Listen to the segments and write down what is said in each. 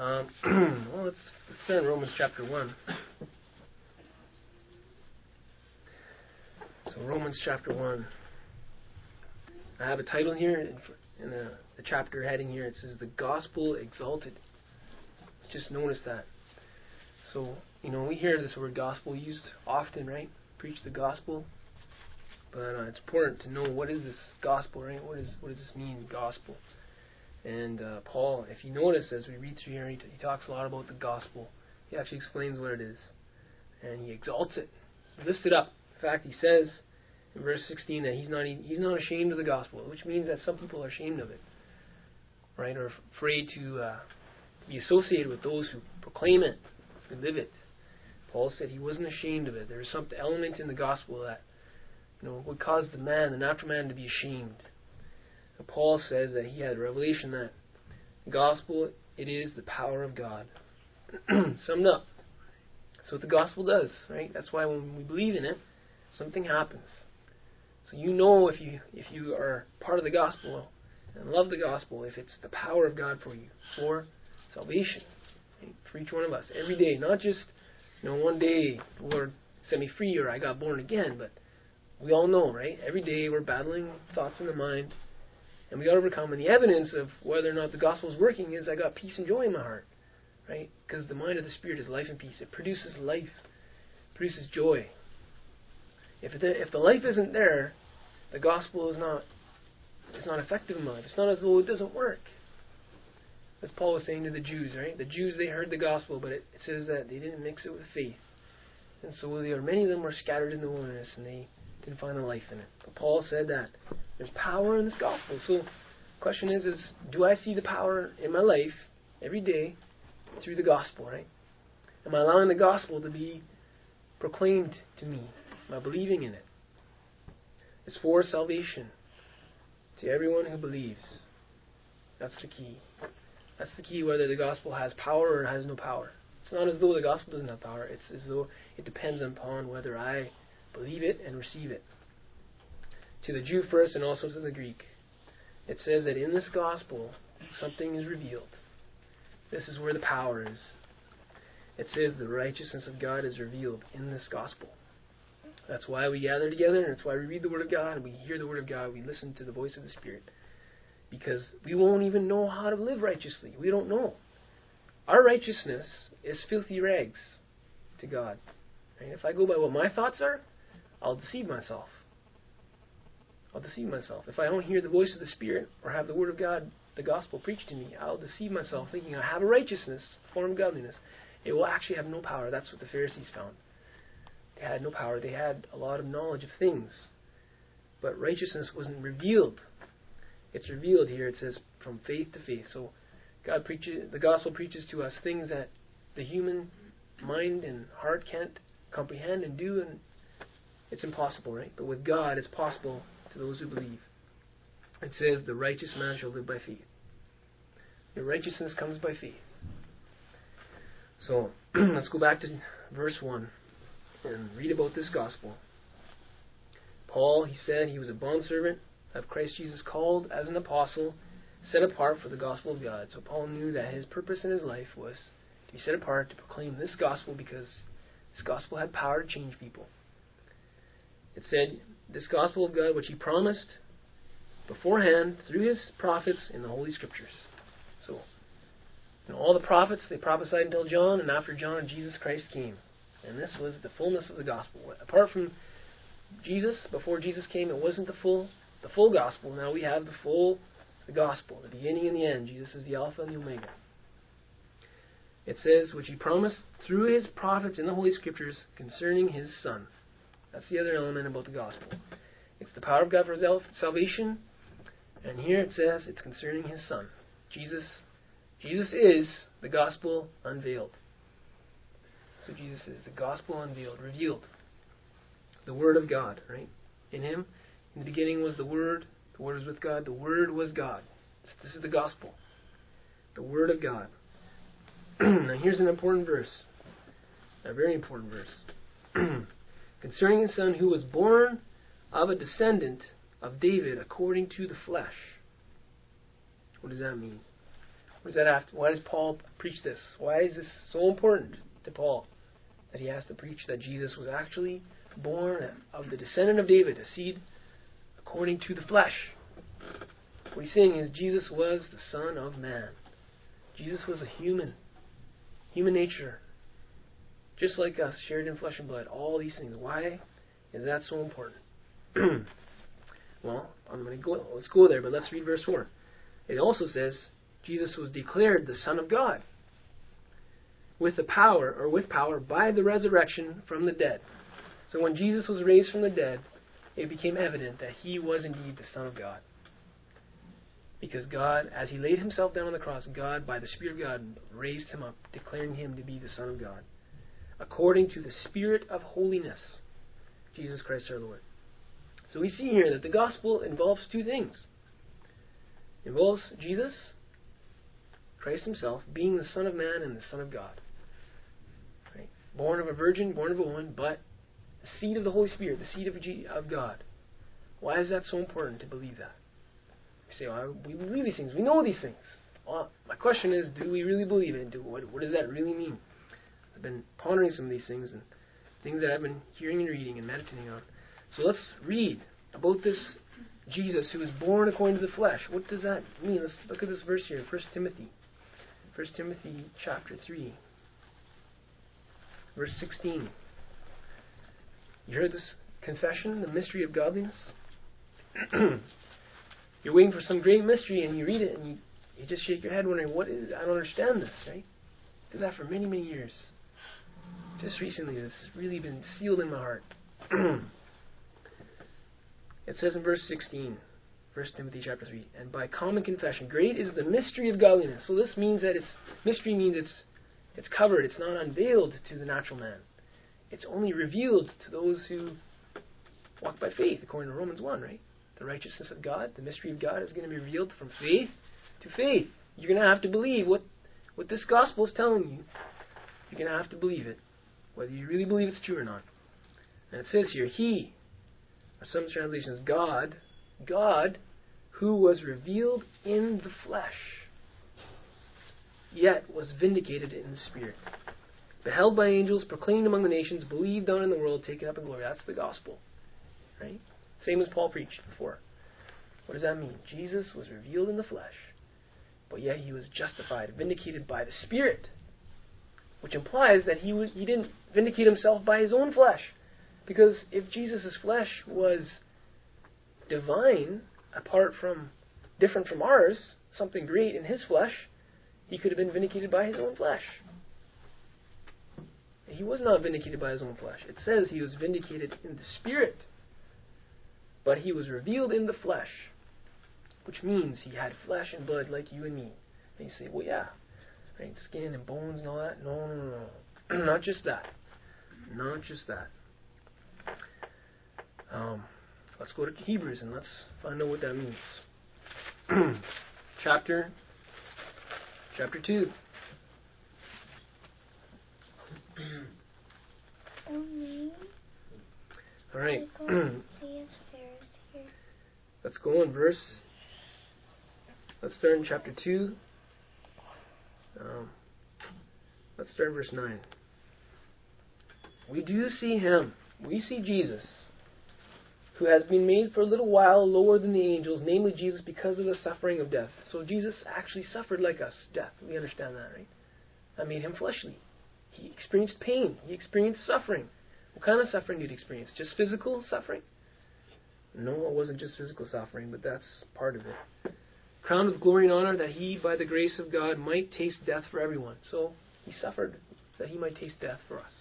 Um, well, let's, start in Romans chapter 1. So, Romans chapter 1. I have a title here in, in the, the chapter heading here. It says, The Gospel Exalted. Just notice that. So, you know, we hear this word gospel used often, right? Preach the gospel. But uh, it's important to know what is this gospel, right? What is what does this mean, gospel? And uh, Paul, if you notice as we read through here, he, t- he talks a lot about the gospel. He actually explains what it is, and he exalts it. He lifts it up. In fact, he says in verse 16 that he's not he's not ashamed of the gospel, which means that some people are ashamed of it, right, or afraid to uh, be associated with those who proclaim it, who live it. Paul said he wasn't ashamed of it. There is some element in the gospel that you know would cause the man, the natural man, to be ashamed. Paul says that he had a revelation that the gospel it is the power of God. Summed up. That's what the gospel does, right? That's why when we believe in it, something happens. So you know if you if you are part of the gospel and love the gospel, if it's the power of God for you for salvation for each one of us every day, not just you know one day the Lord set me free or I got born again, but we all know, right? Every day we're battling thoughts in the mind, and we overcome. And the evidence of whether or not the gospel is working is I got peace and joy in my heart, right? Because the mind of the Spirit is life and peace. It produces life, produces joy. If the, if the life isn't there, the gospel is not it's not effective in my life. It's not as though it doesn't work. As Paul was saying to the Jews, right? The Jews they heard the gospel, but it, it says that they didn't mix it with faith. And so there many of them were scattered in the wilderness and they didn't find a life in it. But Paul said that there's power in this gospel. So the question is is do I see the power in my life every day through the gospel, right? Am I allowing the gospel to be proclaimed to me? Am I believing in it? It's for salvation to everyone who believes. That's the key. That's the key whether the gospel has power or has no power. It's not as though the gospel doesn't have power, it's as though it depends upon whether I believe it and receive it. To the Jew first and also to the Greek. It says that in this gospel something is revealed. This is where the power is. It says the righteousness of God is revealed in this gospel. That's why we gather together, and that's why we read the Word of God, and we hear the Word of God, we listen to the voice of the Spirit. Because we won't even know how to live righteously. We don't know. Our righteousness is filthy rags to God. Right? If I go by what my thoughts are, I'll deceive myself. I'll deceive myself. If I don't hear the voice of the Spirit or have the Word of God, the gospel preached to me, I'll deceive myself thinking I have a righteousness, form of godliness. It will actually have no power. That's what the Pharisees found. They had no power. They had a lot of knowledge of things. But righteousness wasn't revealed. It's revealed here. It says from faith to faith. So God preaches the gospel preaches to us things that the human mind and heart can't comprehend and do and it's impossible, right? But with God it's possible to those who believe. It says the righteous man shall live by faith. Your righteousness comes by faith. So let's go back to verse 1 and read about this gospel. Paul, he said he was a bondservant of Christ Jesus, called as an apostle, set apart for the gospel of God. So Paul knew that his purpose in his life was to be set apart to proclaim this gospel because this gospel had power to change people. It said, This gospel of God which he promised beforehand through his prophets in the Holy Scriptures. So, you know, all the prophets, they prophesied until John, and after John, Jesus Christ came. And this was the fullness of the gospel. Apart from Jesus, before Jesus came, it wasn't the full the full gospel. Now we have the full the gospel, the beginning and the end. Jesus is the Alpha and the Omega. It says, which he promised through his prophets in the Holy Scriptures concerning his Son. That's the other element about the gospel. It's the power of God for salvation, and here it says it's concerning his Son. Jesus, Jesus is the gospel unveiled. So Jesus is the gospel unveiled, revealed. The Word of God, right? In Him, in the beginning was the Word. The Word was with God. The Word was God. This is the gospel. The Word of God. now here's an important verse. A very important verse. Concerning his son who was born of a descendant of David according to the flesh. What does that mean? What does that have to, why does Paul preach this? Why is this so important to Paul that he has to preach that Jesus was actually born of the descendant of David, a seed according to the flesh? What he's saying is Jesus was the Son of Man. Jesus was a human, human nature, just like uh, us, shared in flesh and blood. All these things. Why is that so important? well, I'm going to go. Let's go there, but let's read verse four. It also says Jesus was declared the Son of God with the power, or with power, by the resurrection from the dead. So when Jesus was raised from the dead, it became evident that he was indeed the Son of God. Because God, as he laid himself down on the cross, God, by the Spirit of God, raised him up, declaring him to be the Son of God, according to the Spirit of holiness, Jesus Christ our Lord. So we see here that the gospel involves two things. It involves Jesus, Christ himself, being the Son of Man and the Son of God. Right? Born of a virgin, born of a woman, but the seed of the Holy Spirit, the seed of, G- of God. Why is that so important to believe that? We say, well, we believe these things. We know these things. Well, my question is, do we really believe it? Do, what, what does that really mean? I've been pondering some of these things and things that I've been hearing and reading and meditating on. So let's read about this Jesus who was born according to the flesh. What does that mean? Let's look at this verse here, 1 Timothy. 1 Timothy chapter 3, verse 16. You heard this confession, the mystery of godliness? You're waiting for some great mystery and you read it and you, you just shake your head wondering, what is it? I don't understand this, right? Did that for many, many years. Just recently, it's really been sealed in my heart. it says in verse 16, 1 Timothy chapter 3, and by common confession, great is the mystery of godliness. So this means that it's, mystery means it's, it's covered, it's not unveiled to the natural man. It's only revealed to those who walk by faith, according to Romans 1, right? the righteousness of God, the mystery of God is going to be revealed from faith to faith. You're going to have to believe what, what this gospel is telling you. You're going to have to believe it, whether you really believe it's true or not. And it says here, He, or some translations, God, God, who was revealed in the flesh, yet was vindicated in the Spirit. Beheld by angels, proclaimed among the nations, believed on in the world, taken up in glory. That's the gospel. Right? Same as Paul preached before. What does that mean? Jesus was revealed in the flesh, but yet he was justified, vindicated by the Spirit, which implies that he was he didn't vindicate himself by his own flesh, because if Jesus' flesh was divine, apart from different from ours, something great in his flesh, he could have been vindicated by his own flesh. He was not vindicated by his own flesh. It says he was vindicated in the Spirit. But he was revealed in the flesh, which means he had flesh and blood like you and me. And you say, well, yeah, right, skin and bones and all that. No, no, no, no. Not just that. Not just that. Um, let's go to Hebrews and let's find out what that means. chapter, chapter two. All right. Let's go in verse. Let's start in chapter 2. Um, let's start verse 9. We do see him. We see Jesus, who has been made for a little while lower than the angels, namely Jesus because of the suffering of death. So Jesus actually suffered like us, death. We understand that, right? That made him fleshly. He experienced pain. He experienced suffering. What kind of suffering did he experience? Just physical suffering? No, it wasn't just physical suffering, but that's part of it. Crowned with glory and honor that he, by the grace of God, might taste death for everyone. So he suffered that he might taste death for us.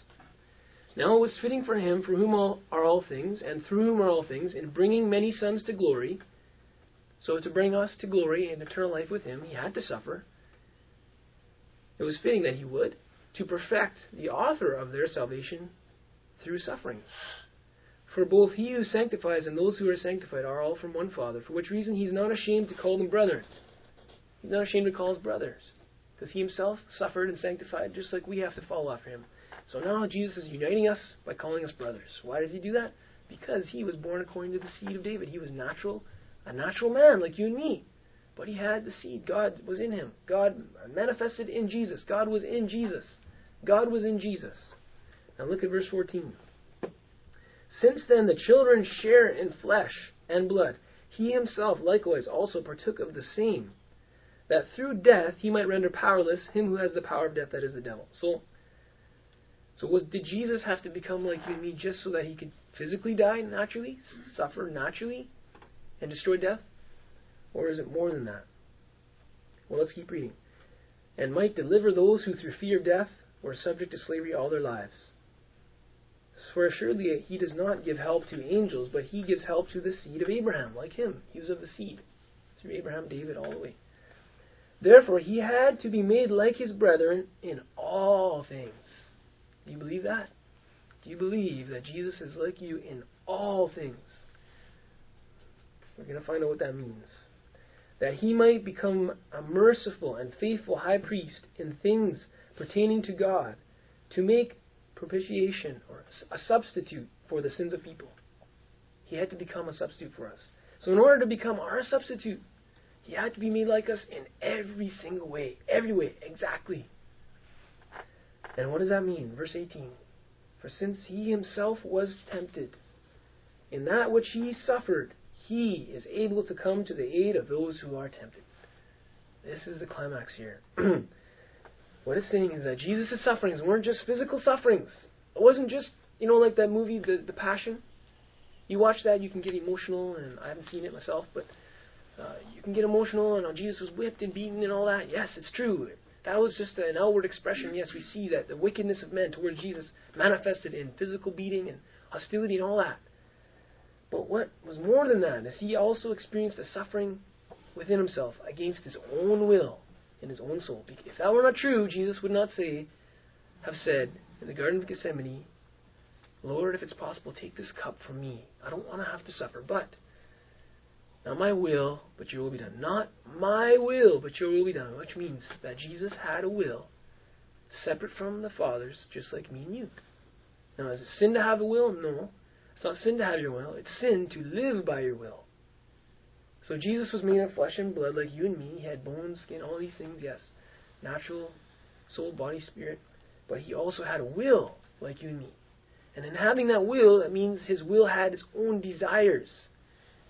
Now it was fitting for him, for whom all are all things, and through whom are all things, in bringing many sons to glory. So to bring us to glory and eternal life with him, he had to suffer. It was fitting that he would, to perfect the author of their salvation through suffering. For both he who sanctifies and those who are sanctified are all from one Father, for which reason he is not ashamed to call them brethren. He's not ashamed to call us brothers, because he himself suffered and sanctified just like we have to follow after him. So now Jesus is uniting us by calling us brothers. Why does he do that? Because he was born according to the seed of David. He was natural, a natural man like you and me. but he had the seed. God was in him. God manifested in Jesus. God was in Jesus. God was in Jesus. Now look at verse 14. Since then the children share in flesh and blood, he himself likewise also partook of the same, that through death he might render powerless him who has the power of death, that is the devil. So, so was did Jesus have to become like you and me just so that he could physically die naturally, suffer naturally, and destroy death? Or is it more than that? Well, let's keep reading. And might deliver those who through fear of death were subject to slavery all their lives. For assuredly he does not give help to angels, but he gives help to the seed of Abraham, like him. He was of the seed. Through Abraham, David, all the way. Therefore he had to be made like his brethren in all things. Do you believe that? Do you believe that Jesus is like you in all things? We're going to find out what that means. That he might become a merciful and faithful high priest in things pertaining to God, to make propitiation or a substitute for the sins of people. He had to become a substitute for us. So, in order to become our substitute, he had to be made like us in every single way. Every way, exactly. And what does that mean? Verse 18. For since he himself was tempted, in that which he suffered, he is able to come to the aid of those who are tempted. This is the climax here. What it's saying is that Jesus' sufferings weren't just physical sufferings. It wasn't just, you know, like that movie, The, the Passion. You watch that, you can get emotional, and I haven't seen it myself, but uh, you can get emotional, and how Jesus was whipped and beaten and all that. Yes, it's true. That was just an outward expression. Yes, we see that the wickedness of men towards Jesus manifested in physical beating and hostility and all that. But what was more than that is he also experienced a suffering within himself against his own will in his own soul. If that were not true, Jesus would not say, have said in the Garden of Gethsemane, Lord, if it's possible, take this cup from me. I don't want to have to suffer, but not my will, but your will be done. Not my will, but your will be done. Which means that Jesus had a will separate from the Father's, just like me and you. Now, is it sin to have a will? No. It's not sin to have your will. It's sin to live by your will. So Jesus was made of flesh and blood like you and me. He had bones, skin, all these things, yes. Natural, soul, body, spirit. But he also had a will like you and me. And in having that will, that means his will had its own desires.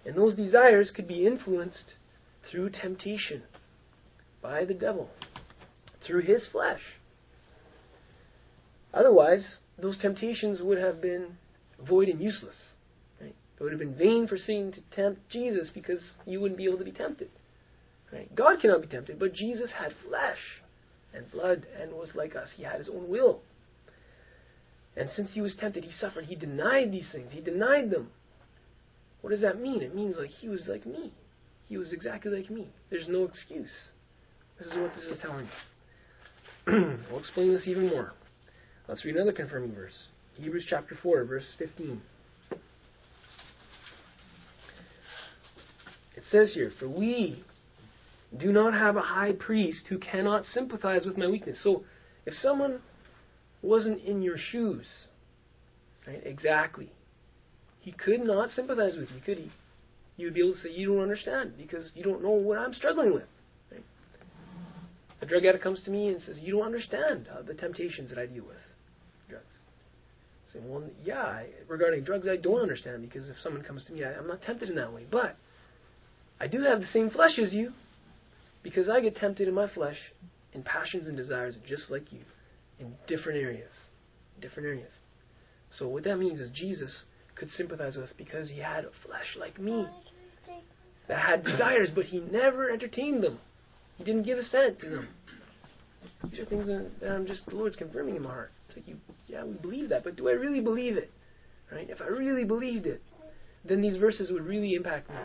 And those desires could be influenced through temptation by the devil, through his flesh. Otherwise, those temptations would have been void and useless. It would have been vain for Satan to tempt Jesus because you wouldn't be able to be tempted. Right? God cannot be tempted, but Jesus had flesh and blood and was like us. He had his own will. And since he was tempted, he suffered. He denied these things. He denied them. What does that mean? It means like he was like me. He was exactly like me. There's no excuse. This is what this is telling us. we'll explain this even more. Let's read another confirming verse. Hebrews chapter 4, verse 15. It says here, For we do not have a high priest who cannot sympathize with my weakness. So, if someone wasn't in your shoes, right, exactly, he could not sympathize with you, could he? You would be able to say, You don't understand because you don't know what I'm struggling with. Right? A drug addict comes to me and says, You don't understand uh, the temptations that I deal with. Drugs. I say, Well, yeah, I, regarding drugs, I don't understand because if someone comes to me, I, I'm not tempted in that way. But I do have the same flesh as you, because I get tempted in my flesh in passions and desires just like you, in different areas. Different areas. So what that means is Jesus could sympathize with us because he had a flesh like me that had desires, but he never entertained them. He didn't give assent to them. These are things that I'm just the Lord's confirming in my heart. It's like you, yeah, we believe that, but do I really believe it? Right? If I really believed it, then these verses would really impact me.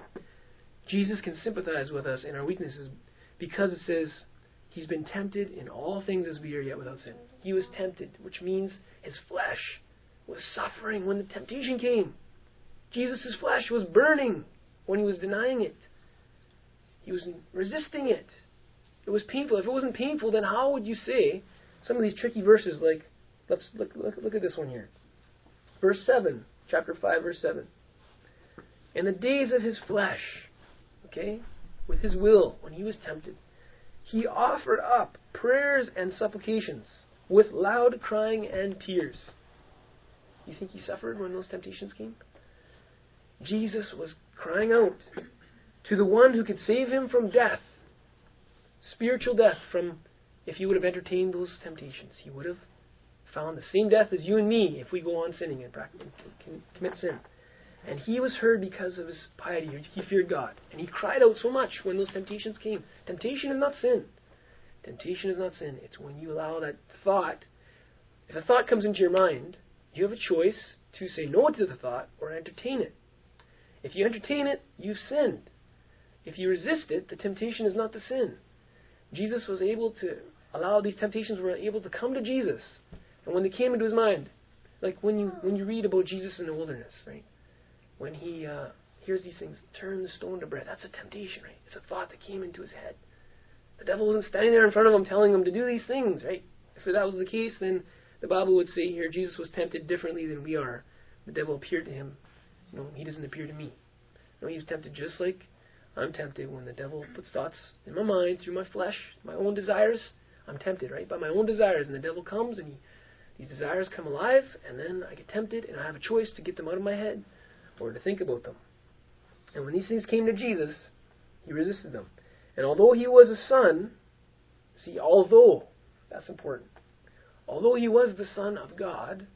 Jesus can sympathize with us in our weaknesses because it says he's been tempted in all things as we are yet without sin. He was tempted, which means his flesh was suffering when the temptation came. Jesus' flesh was burning when he was denying it. He was resisting it. It was painful. If it wasn't painful, then how would you say some of these tricky verses like let's look look, look at this one here. Verse 7, chapter 5 verse 7. In the days of his flesh, Okay? with his will when he was tempted, he offered up prayers and supplications with loud crying and tears. You think he suffered when those temptations came? Jesus was crying out to the one who could save him from death, spiritual death, from if he would have entertained those temptations. He would have found the same death as you and me if we go on sinning and commit sin. And he was heard because of his piety. He feared God. And he cried out so much when those temptations came. Temptation is not sin. Temptation is not sin. It's when you allow that thought. If a thought comes into your mind, you have a choice to say no to the thought or entertain it. If you entertain it, you've sinned. If you resist it, the temptation is not the sin. Jesus was able to allow these temptations were able to come to Jesus. And when they came into his mind, like when you when you read about Jesus in the wilderness, right? When he uh, hears these things, turn the stone to bread. That's a temptation, right? It's a thought that came into his head. The devil wasn't standing there in front of him telling him to do these things, right? If that was the case, then the Bible would say here Jesus was tempted differently than we are. The devil appeared to him. You know, he doesn't appear to me. No, he was tempted just like I'm tempted when the devil puts thoughts in my mind through my flesh, my own desires. I'm tempted, right? By my own desires, and the devil comes and he, these desires come alive, and then I get tempted, and I have a choice to get them out of my head or to think about them. And when these things came to Jesus, he resisted them. And although he was a son, see, although, that's important, although he was the Son of God,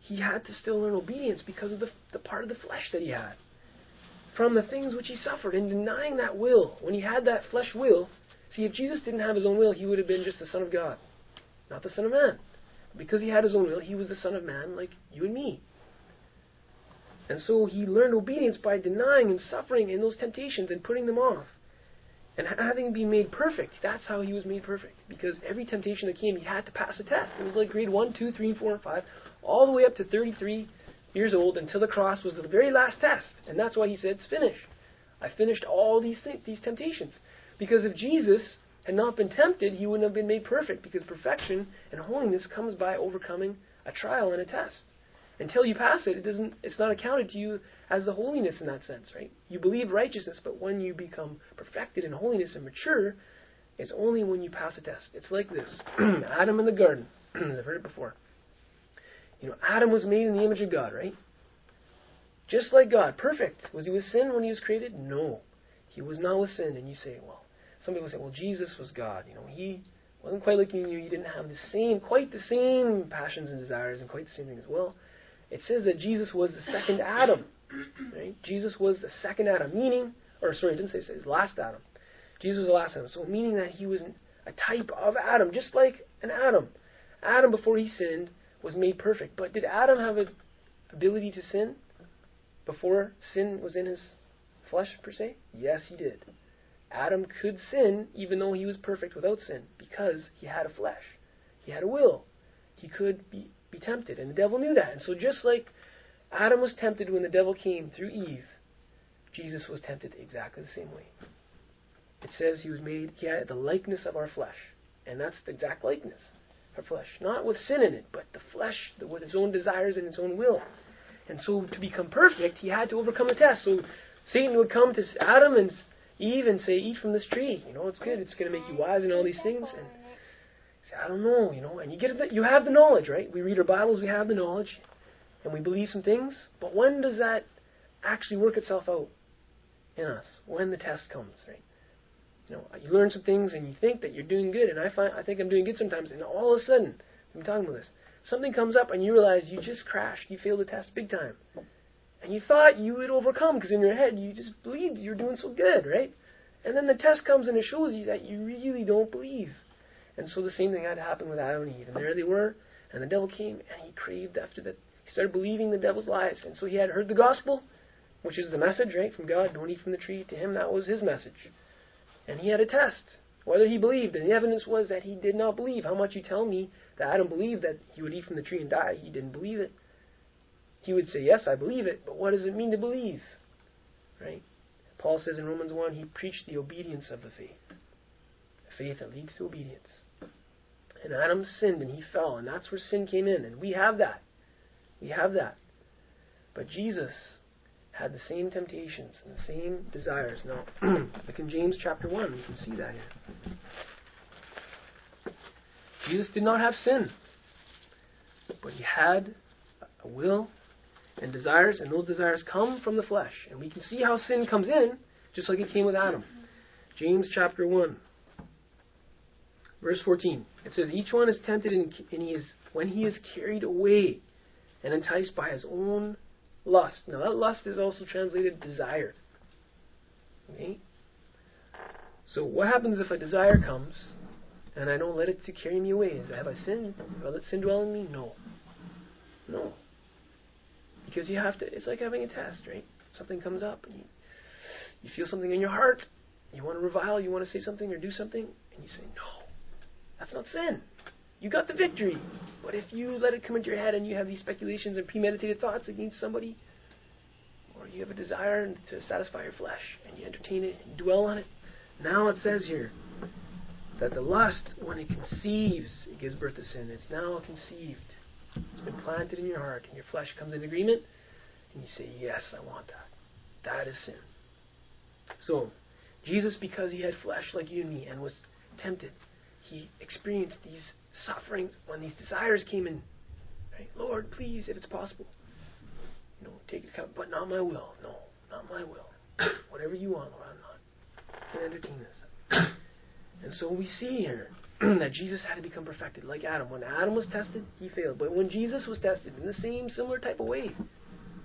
he had to still learn obedience because of the, the part of the flesh that he had. From the things which he suffered, and denying that will, when he had that flesh will, see, if Jesus didn't have his own will, he would have been just the Son of God, not the Son of Man. Because he had his own will, he was the Son of Man like you and me. And so he learned obedience by denying and suffering in those temptations and putting them off. And having been made perfect, that's how he was made perfect. Because every temptation that came, he had to pass a test. It was like grade 1, 2, 3, 4, and 5, all the way up to 33 years old until the cross was the very last test. And that's why he said, it's finished. I finished all these things, these temptations. Because if Jesus had not been tempted, he wouldn't have been made perfect. Because perfection and holiness comes by overcoming a trial and a test. Until you pass it, it doesn't. It's not accounted to you as the holiness in that sense, right? You believe righteousness, but when you become perfected in holiness and mature, it's only when you pass a test. It's like this: Adam in the garden. I've heard it before. You know, Adam was made in the image of God, right? Just like God, perfect. Was he with sin when he was created? No, he was not with sin. And you say, well, some people say, well, Jesus was God. You know, he wasn't quite like you. He didn't have the same, quite the same passions and desires, and quite the same things. Well it says that Jesus was the second Adam. Right? Jesus was the second Adam, meaning, or sorry, it didn't say it last Adam. Jesus was the last Adam. So meaning that he was a type of Adam, just like an Adam. Adam, before he sinned, was made perfect. But did Adam have an ability to sin before sin was in his flesh, per se? Yes, he did. Adam could sin even though he was perfect without sin because he had a flesh. He had a will. He could be be tempted. And the devil knew that. And so just like Adam was tempted when the devil came through Eve, Jesus was tempted exactly the same way. It says he was made, he had the likeness of our flesh. And that's the exact likeness of flesh. Not with sin in it, but the flesh with its own desires and its own will. And so to become perfect, he had to overcome the test. So Satan would come to Adam and Eve and say, eat from this tree. You know, it's good. It's going to make you wise and all these things. And I don't know, you know, and you get it, you have the knowledge, right? We read our Bibles, we have the knowledge, and we believe some things, but when does that actually work itself out in us? When the test comes, right? You know, you learn some things and you think that you're doing good, and I find I think I'm doing good sometimes, and all of a sudden, I'm talking about this, something comes up and you realize you just crashed, you failed the test big time, and you thought you would overcome because in your head you just believed you're doing so good, right? And then the test comes and it shows you that you really don't believe. And so the same thing had happened with Adam and Eve. And there they were, and the devil came, and he craved after that. He started believing the devil's lies. And so he had heard the gospel, which is the message, right, from God, don't eat from the tree. To him, that was his message. And he had a test, whether he believed. And the evidence was that he did not believe. How much you tell me that Adam believed that he would eat from the tree and die? He didn't believe it. He would say, yes, I believe it, but what does it mean to believe? Right? Paul says in Romans 1, he preached the obedience of the faith. A faith that leads to obedience. And Adam sinned and he fell, and that's where sin came in. And we have that. We have that. But Jesus had the same temptations and the same desires. Now, look in James chapter 1, you can see that here. Jesus did not have sin, but he had a will and desires, and those desires come from the flesh. And we can see how sin comes in, just like it came with Adam. James chapter 1, verse 14. It says, Each one is tempted and he is, when he is carried away and enticed by his own lust. Now, that lust is also translated desire. Okay? So, what happens if a desire comes and I don't let it to carry me away? Is have I sinned? Have I let sin dwell in me? No. No. Because you have to, it's like having a test, right? Something comes up and you, you feel something in your heart. You want to revile, you want to say something or do something, and you say, no, that's not sin. You got the victory. But if you let it come into your head and you have these speculations and premeditated thoughts against somebody, or you have a desire to satisfy your flesh and you entertain it and dwell on it, now it says here that the lust, when it conceives, it gives birth to sin. It's now conceived. It's been planted in your heart, and your flesh comes in agreement, and you say, Yes, I want that. That is sin. So, Jesus, because he had flesh like you and me and was tempted, he experienced these sufferings when these desires came in. Right? Lord, please, if it's possible, you know, take it, but not my will. No, not my will. Whatever you want, Lord, I'm not. I can't entertain this. and so we see here that Jesus had to become perfected, like Adam. When Adam was tested, he failed. But when Jesus was tested in the same similar type of way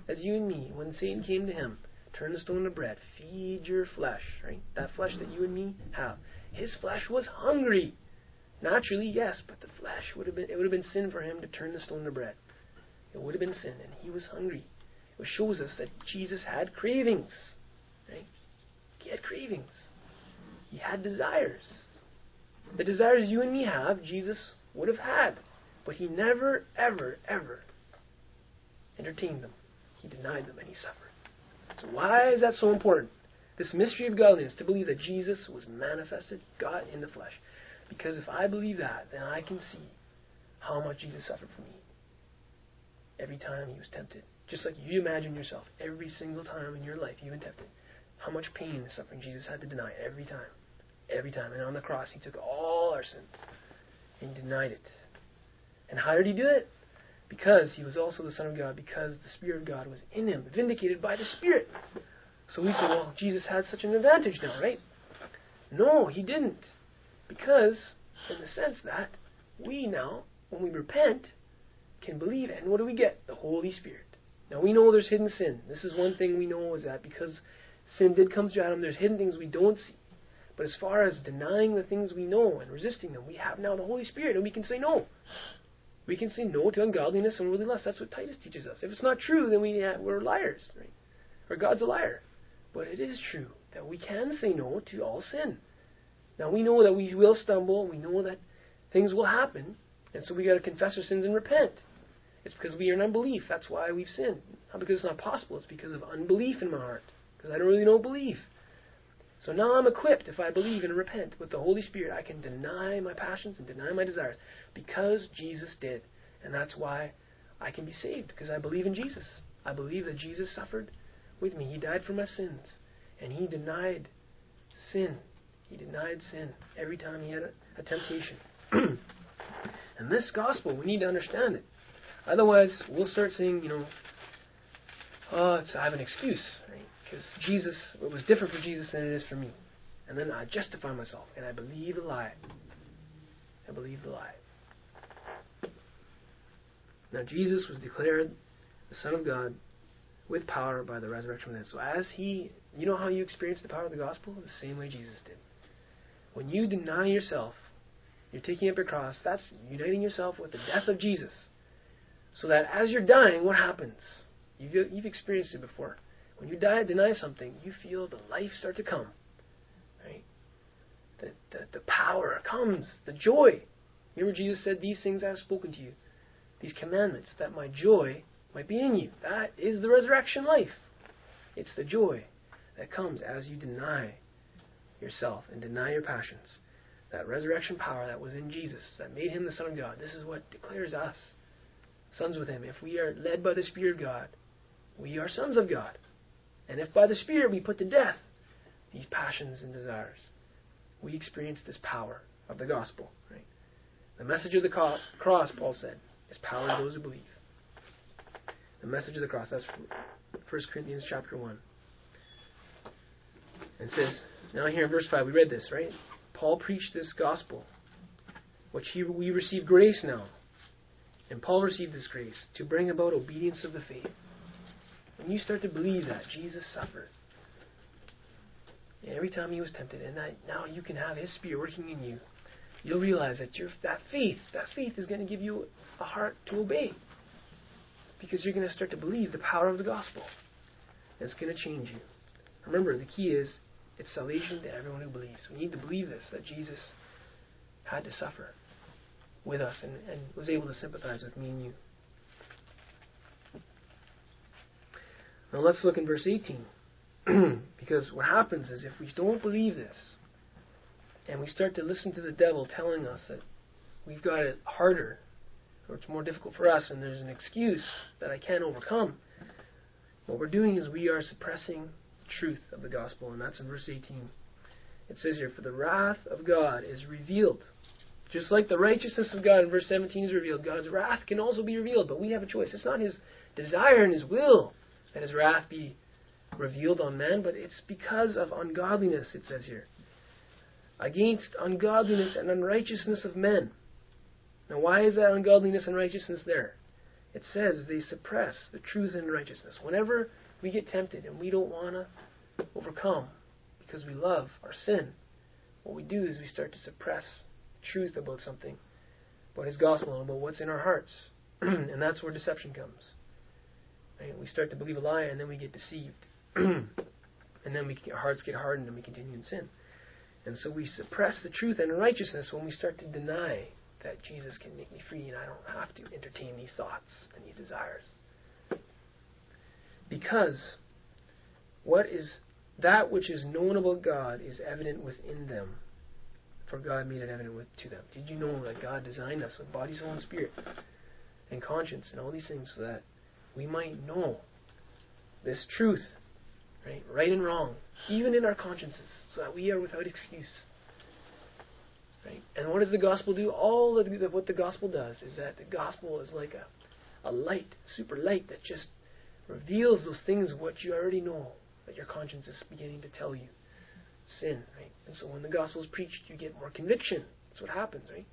as you and me, when Satan came to him, turn the stone to bread, feed your flesh, right? That flesh that you and me have. His flesh was hungry. Naturally, yes, but the flesh would have been it would have been sin for him to turn the stone to bread. It would have been sin, and he was hungry. It shows us that Jesus had cravings. Right? He had cravings. He had desires. The desires you and me have, Jesus would have had. But he never, ever, ever entertained them. He denied them and he suffered. So why is that so important? This mystery of godliness, to believe that Jesus was manifested, God in the flesh. Because if I believe that, then I can see how much Jesus suffered for me. Every time he was tempted. Just like you imagine yourself, every single time in your life you've been tempted. How much pain and suffering Jesus had to deny every time. Every time. And on the cross, he took all our sins and he denied it. And how did he do it? Because he was also the Son of God, because the Spirit of God was in him, vindicated by the Spirit. So we say, well, Jesus had such an advantage now, right? No, he didn't. Because, in the sense that we now, when we repent, can believe. And what do we get? The Holy Spirit. Now we know there's hidden sin. This is one thing we know is that because sin did come to Adam, there's hidden things we don't see. But as far as denying the things we know and resisting them, we have now the Holy Spirit, and we can say no. We can say no to ungodliness and worldly lust. That's what Titus teaches us. If it's not true, then we have, we're liars, right? Or God's a liar. But it is true that we can say no to all sin. Now we know that we will stumble, we know that things will happen, and so we got to confess our sins and repent. It's because we are in unbelief. That's why we've sinned. Not because it's not possible. It's because of unbelief in my heart. Because I don't really know belief. So now I'm equipped, if I believe and repent with the Holy Spirit, I can deny my passions and deny my desires because Jesus did. And that's why I can be saved, because I believe in Jesus. I believe that Jesus suffered with me. He died for my sins. And He denied sin. He denied sin every time He had a, a temptation. and this gospel, we need to understand it. Otherwise, we'll start saying, you know, oh, I have an excuse, right? Because Jesus, it was different for Jesus than it is for me. And then I justify myself, and I believe the lie. I believe the lie. Now, Jesus was declared the Son of God with power by the resurrection of the dead. So, as He, you know how you experience the power of the gospel? The same way Jesus did. When you deny yourself, you're taking up your cross, that's uniting yourself with the death of Jesus. So that as you're dying, what happens? You've, you've experienced it before. When you die, and deny something, you feel the life start to come. Right? The, the, the power comes, the joy. Remember, Jesus said, These things I have spoken to you, these commandments, that my joy might be in you. That is the resurrection life. It's the joy that comes as you deny yourself and deny your passions. That resurrection power that was in Jesus, that made him the Son of God. This is what declares us sons with him. If we are led by the Spirit of God, we are sons of God. And if by the Spirit we put to death these passions and desires, we experience this power of the gospel. Right? The message of the cross, Paul said, is power to those who believe. The message of the cross. That's 1 Corinthians chapter 1. And it says, now here in verse 5, we read this, right? Paul preached this gospel, which he, we receive grace now. And Paul received this grace to bring about obedience of the faith. When you start to believe that Jesus suffered, every time he was tempted, and that now you can have his spirit working in you, you'll realize that your that faith, that faith is going to give you a heart to obey. Because you're going to start to believe the power of the gospel. It's going to change you. Remember, the key is it's salvation to everyone who believes. We need to believe this, that Jesus had to suffer with us and, and was able to sympathize with me and you. Now let's look in verse 18. because what happens is if we don't believe this, and we start to listen to the devil telling us that we've got it harder, or it's more difficult for us, and there's an excuse that I can't overcome, what we're doing is we are suppressing truth of the gospel, and that's in verse 18. It says here, For the wrath of God is revealed. Just like the righteousness of God in verse 17 is revealed, God's wrath can also be revealed, but we have a choice. It's not His desire and His will that His wrath be revealed on man, but it's because of ungodliness, it says here against ungodliness and unrighteousness of men. Now, why is that ungodliness and righteousness there? It says they suppress the truth and righteousness. Whenever we get tempted and we don't want to overcome because we love our sin, what we do is we start to suppress truth about something, about His gospel, and about what's in our hearts. and that's where deception comes. Right? We start to believe a lie and then we get deceived. and then we, our hearts get hardened and we continue in sin. And so we suppress the truth and righteousness when we start to deny that Jesus can make me free and I don't have to entertain these thoughts and these desires. Because what is that which is known about God is evident within them, for God made it evident with, to them. Did you know that God designed us with body, soul, and spirit, and conscience, and all these things, so that we might know this truth, right, right and wrong, even in our consciences? so that we are without excuse. Right? And what does the gospel do? All of what the gospel does is that the gospel is like a, a light, super light, that just reveals those things what you already know, that your conscience is beginning to tell you. Sin, right? And so when the gospel is preached, you get more conviction. That's what happens, right?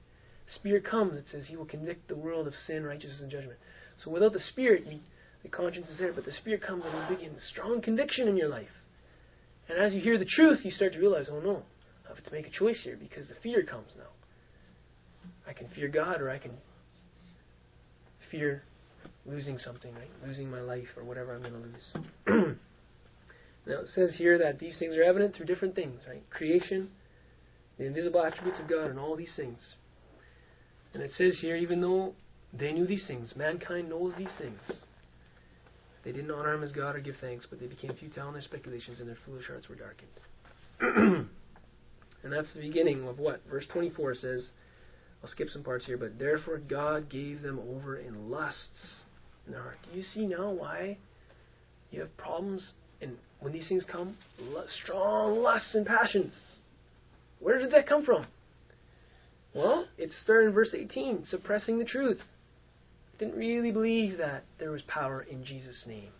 Spirit comes, it says He will convict the world of sin, righteousness, and judgment. So without the Spirit, you, the conscience is there, but the Spirit comes and will begin strong conviction in your life. And as you hear the truth, you start to realize, oh no, I have to make a choice here because the fear comes now. I can fear God or I can fear losing something, right? Losing my life or whatever I'm going to lose. now it says here that these things are evident through different things, right? Creation, the invisible attributes of God, and all these things. And it says here, even though they knew these things, mankind knows these things. They didn't honor him as God or give thanks, but they became futile in their speculations, and their foolish hearts were darkened. and that's the beginning of what? Verse 24 says, I'll skip some parts here, but therefore God gave them over in lusts Do you see now why you have problems and when these things come? Strong lusts and passions. Where did that come from? Well, it started in verse 18, suppressing the truth didn't really believe that there was power in Jesus' name.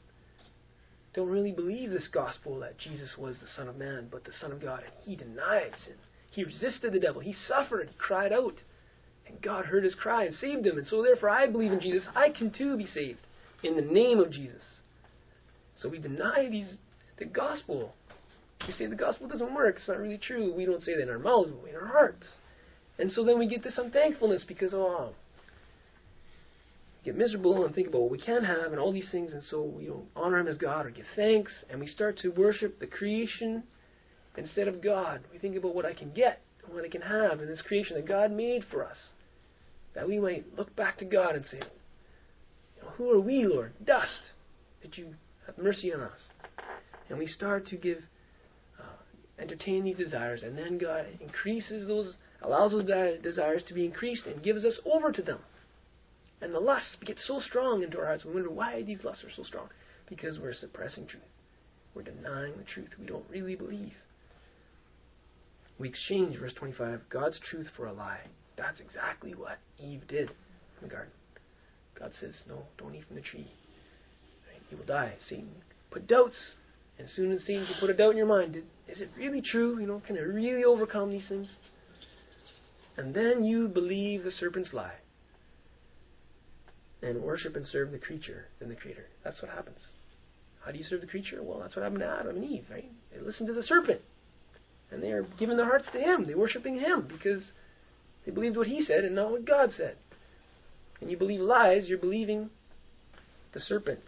Don't really believe this gospel that Jesus was the Son of Man, but the Son of God, and he denied sin. He resisted the devil. He suffered. He cried out. And God heard his cry and saved him. And so therefore I believe in Jesus. I can too be saved in the name of Jesus. So we deny these the gospel. We say the gospel doesn't work. It's not really true. We don't say that in our mouths, but in our hearts. And so then we get this unthankfulness because, oh, get miserable and think about what we can have and all these things, and so we don't honor Him as God or give thanks, and we start to worship the creation instead of God. We think about what I can get and what I can have in this creation that God made for us, that we might look back to God and say, Who are we, Lord? Dust. That you have mercy on us. And we start to give, uh, entertain these desires, and then God increases those, allows those desires to be increased, and gives us over to them. And the lusts get so strong into our hearts. We wonder why these lusts are so strong. Because we're suppressing truth. We're denying the truth we don't really believe. We exchange, verse 25, God's truth for a lie. That's exactly what Eve did in the garden. God says, No, don't eat from the tree. You will die. Satan put doubts. And as soon as Satan put a doubt in your mind, is it really true? You know, can I really overcome these things? And then you believe the serpent's lie and worship and serve the creature than the creator. That's what happens. How do you serve the creature? Well, that's what happened to Adam and Eve, right? They listened to the serpent. And they are giving their hearts to him. They're worshiping him because they believed what he said and not what God said. And you believe lies, you're believing the serpent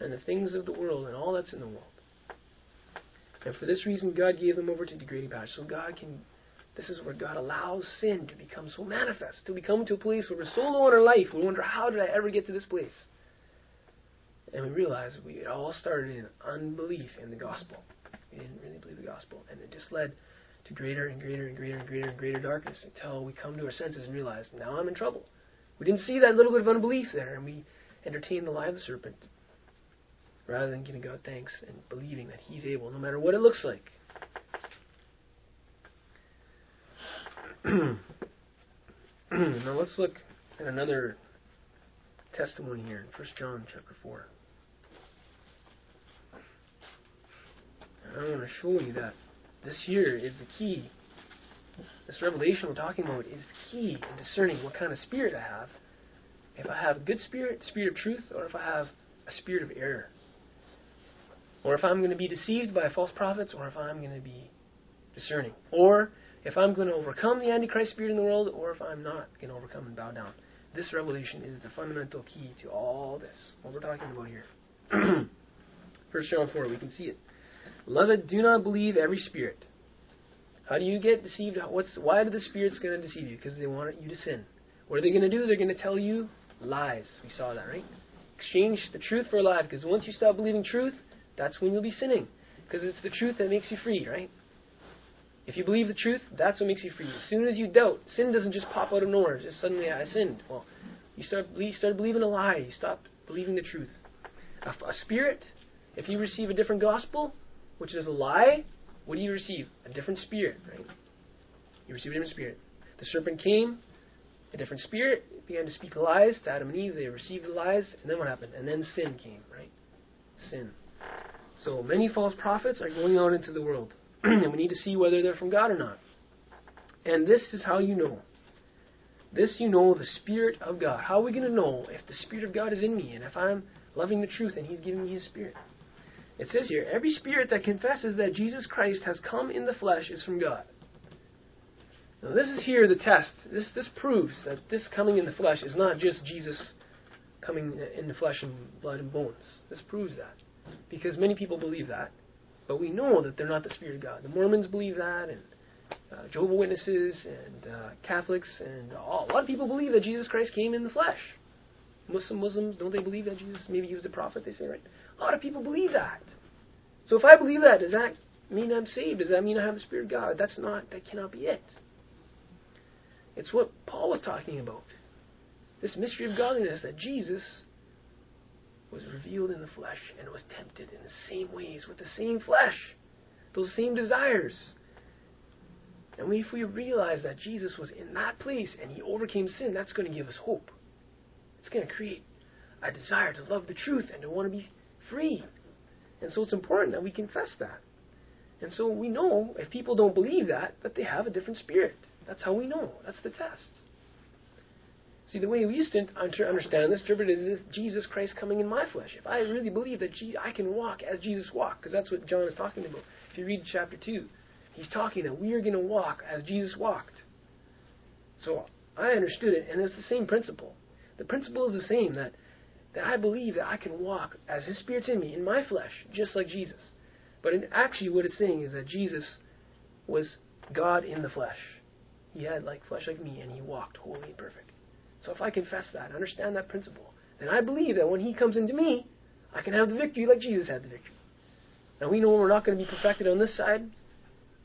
and the things of the world and all that's in the world. And for this reason, God gave them over to degrading passions. So God can, this is where God allows sin to become so manifest, to become to a place where we're so low in our life, we wonder, how did I ever get to this place? And we realize we it all started in unbelief in the gospel. We didn't really believe the gospel. And it just led to greater and greater and greater and greater and greater darkness until we come to our senses and realize, now I'm in trouble. We didn't see that little bit of unbelief there, and we entertained the lie of the serpent rather than giving God thanks and believing that He's able, no matter what it looks like. now let's look at another testimony here in 1 John chapter 4. And I want to show you that this here is the key. This revelation we're talking about is the key in discerning what kind of spirit I have. If I have a good spirit, spirit of truth, or if I have a spirit of error. Or if I'm going to be deceived by false prophets, or if I'm going to be discerning. Or if I'm going to overcome the Antichrist spirit in the world, or if I'm not going to overcome and bow down. This revelation is the fundamental key to all this, what we're talking about here. First John 4, we can see it. Beloved, do not believe every spirit. How do you get deceived? What's why are the spirits going to deceive you? Because they want you to sin. What are they going to do? They're going to tell you lies. We saw that, right? Exchange the truth for a lie. Because once you stop believing truth, that's when you'll be sinning. Because it's the truth that makes you free, right? If you believe the truth, that's what makes you free. As soon as you doubt, sin doesn't just pop out of nowhere. Just suddenly, I sinned. Well, you start you start believing a lie. You stop believing the truth. A, a spirit, if you receive a different gospel, which is a lie, what do you receive? A different spirit, right? You receive a different spirit. The serpent came, a different spirit began to speak lies to Adam and Eve. They received the lies, and then what happened? And then sin came, right? Sin. So many false prophets are going out into the world, and we need to see whether they're from God or not. And this is how you know. This you know the Spirit of God. How are we going to know if the Spirit of God is in me and if I'm loving the truth and He's giving me His Spirit? It says here, every spirit that confesses that Jesus Christ has come in the flesh is from God. Now this is here the test. This this proves that this coming in the flesh is not just Jesus coming in the flesh and blood and bones. This proves that. Because many people believe that, but we know that they're not the Spirit of God. The Mormons believe that, and uh, Jehovah Witnesses, and uh, Catholics, and all, a lot of people believe that Jesus Christ came in the flesh. Muslim Muslims don't they believe that Jesus maybe he was a prophet? They say right. A lot of people believe that. So if I believe that, does that mean I'm saved? Does that mean I have the Spirit of God? That's not, that cannot be it. It's what Paul was talking about. This mystery of godliness that Jesus was revealed in the flesh and was tempted in the same ways with the same flesh, those same desires. And if we realize that Jesus was in that place and he overcame sin, that's going to give us hope. It's going to create a desire to love the truth and to want to be free. And so it's important that we confess that. And so we know if people don't believe that, that they have a different spirit. That's how we know. That's the test. See, the way we used to understand this, interpret it Jesus Christ coming in my flesh. If I really believe that I can walk as Jesus walked, because that's what John is talking about. If you read chapter 2, he's talking that we are going to walk as Jesus walked. So I understood it, and it's the same principle. The principle is the same that that I believe that I can walk as His Spirit's in me, in my flesh, just like Jesus. But in, actually, what it's saying is that Jesus was God in the flesh. He had like flesh like me, and He walked holy and perfect. So if I confess that, understand that principle, then I believe that when He comes into me, I can have the victory like Jesus had the victory. Now we know we're not going to be perfected on this side.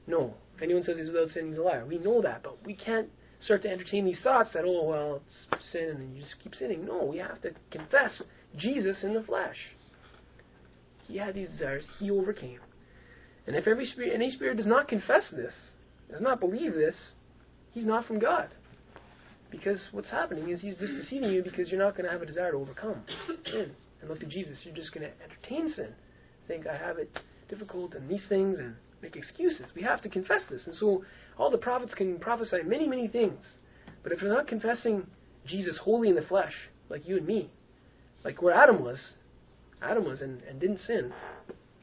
No. If anyone says he's without sin, he's a liar. We know that, but we can't start to entertain these thoughts that, oh, well, it's sin and you just keep sinning. No, we have to confess Jesus in the flesh. he had these desires, he overcame. And if every spirit, any spirit does not confess this, does not believe this, he's not from God. Because what's happening is he's just deceiving you because you're not going to have a desire to overcome sin and look to Jesus. You're just going to entertain sin. Think, I have it difficult and these things and make excuses. We have to confess this. And so all the prophets can prophesy many, many things. But if they're not confessing Jesus wholly in the flesh, like you and me, like where Adam was, Adam was and, and didn't sin,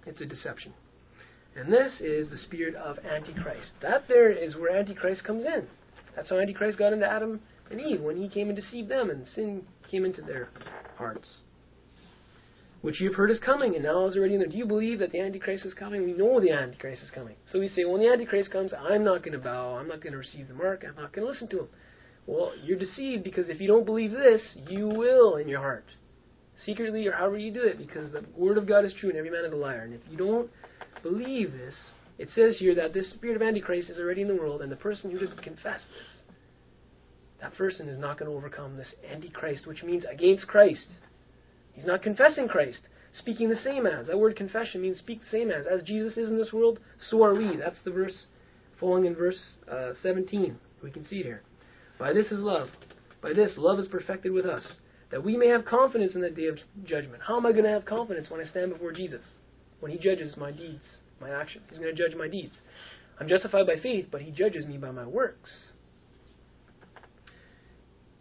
it's a deception. And this is the spirit of Antichrist. That there is where Antichrist comes in. That's how Antichrist got into Adam and Eve when he came and deceived them and sin came into their hearts. Which you've heard is coming and now is already in there. Do you believe that the Antichrist is coming? We know the Antichrist is coming. So we say, when the Antichrist comes, I'm not going to bow, I'm not going to receive the mark, I'm not going to listen to him. Well, you're deceived because if you don't believe this, you will in your heart. Secretly or however you do it, because the Word of God is true and every man is a liar. And if you don't believe this, it says here that this spirit of Antichrist is already in the world, and the person who doesn't confess this, that person is not going to overcome this Antichrist, which means against Christ. He's not confessing Christ, speaking the same as. That word confession means speak the same as. As Jesus is in this world, so are we. That's the verse following in verse uh, 17. We can see it here. By this is love. By this, love is perfected with us, that we may have confidence in the day of judgment. How am I going to have confidence when I stand before Jesus? When He judges my deeds, my actions. He's going to judge my deeds. I'm justified by faith, but He judges me by my works.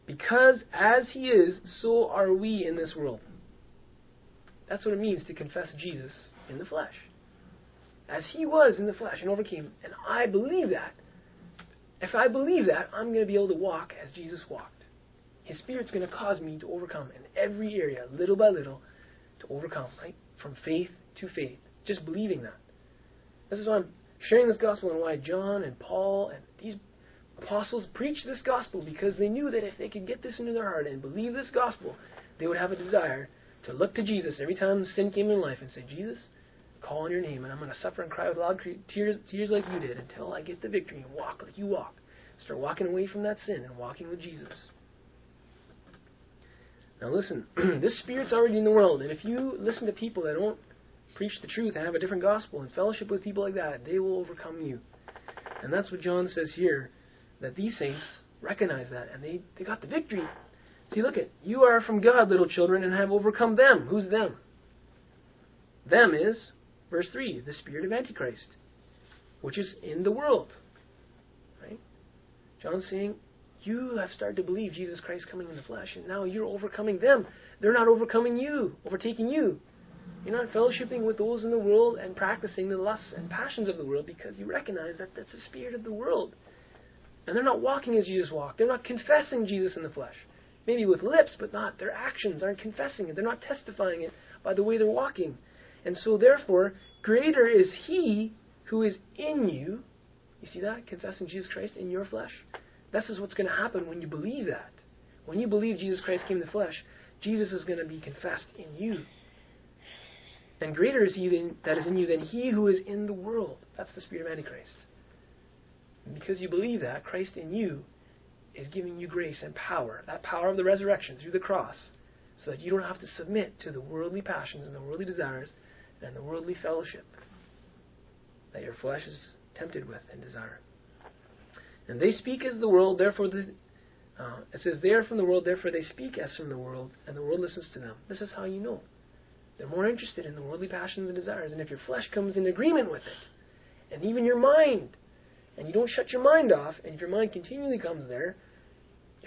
Because as He is, so are we in this world. That's what it means to confess Jesus in the flesh. As He was in the flesh and overcame. And I believe that. If I believe that, I'm going to be able to walk as Jesus walked. His Spirit's going to cause me to overcome in every area, little by little, to overcome, right? From faith to faith. Just believing that. This is why I'm sharing this gospel and why John and Paul and these apostles preached this gospel because they knew that if they could get this into their heart and believe this gospel, they would have a desire to look to Jesus every time sin came in life and say, Jesus, call on your name, and I'm going to suffer and cry with loud tears, tears like you did until I get the victory and walk like you walk. Start walking away from that sin and walking with Jesus. Now listen, this spirit's already in the world, and if you listen to people that don't preach the truth and have a different gospel and fellowship with people like that, they will overcome you. And that's what John says here, that these saints recognize that, and they, they got the victory. See, look at, you are from God, little children, and have overcome them. Who's them? Them is, verse 3, the spirit of Antichrist, which is in the world. Right? John's saying, you have started to believe Jesus Christ coming in the flesh, and now you're overcoming them. They're not overcoming you, overtaking you. You're not fellowshipping with those in the world and practicing the lusts and passions of the world because you recognize that that's the spirit of the world. And they're not walking as Jesus walked. They're not confessing Jesus in the flesh. Maybe with lips, but not. Their actions aren't confessing it. They're not testifying it by the way they're walking. And so, therefore, greater is He who is in you. You see that? Confessing Jesus Christ in your flesh. This is what's going to happen when you believe that. When you believe Jesus Christ came in the flesh, Jesus is going to be confessed in you. And greater is he that is in you than he who is in the world. That's the spirit of Antichrist. And because you believe that, Christ in you is giving you grace and power, that power of the resurrection through the cross, so that you don't have to submit to the worldly passions and the worldly desires and the worldly fellowship that your flesh is tempted with and desire. And they speak as the world, therefore the, uh, it says they are from the world, therefore they speak as from the world, and the world listens to them. This is how you know. They're more interested in the worldly passions and desires. And if your flesh comes in agreement with it, and even your mind, and you don't shut your mind off, and if your mind continually comes there,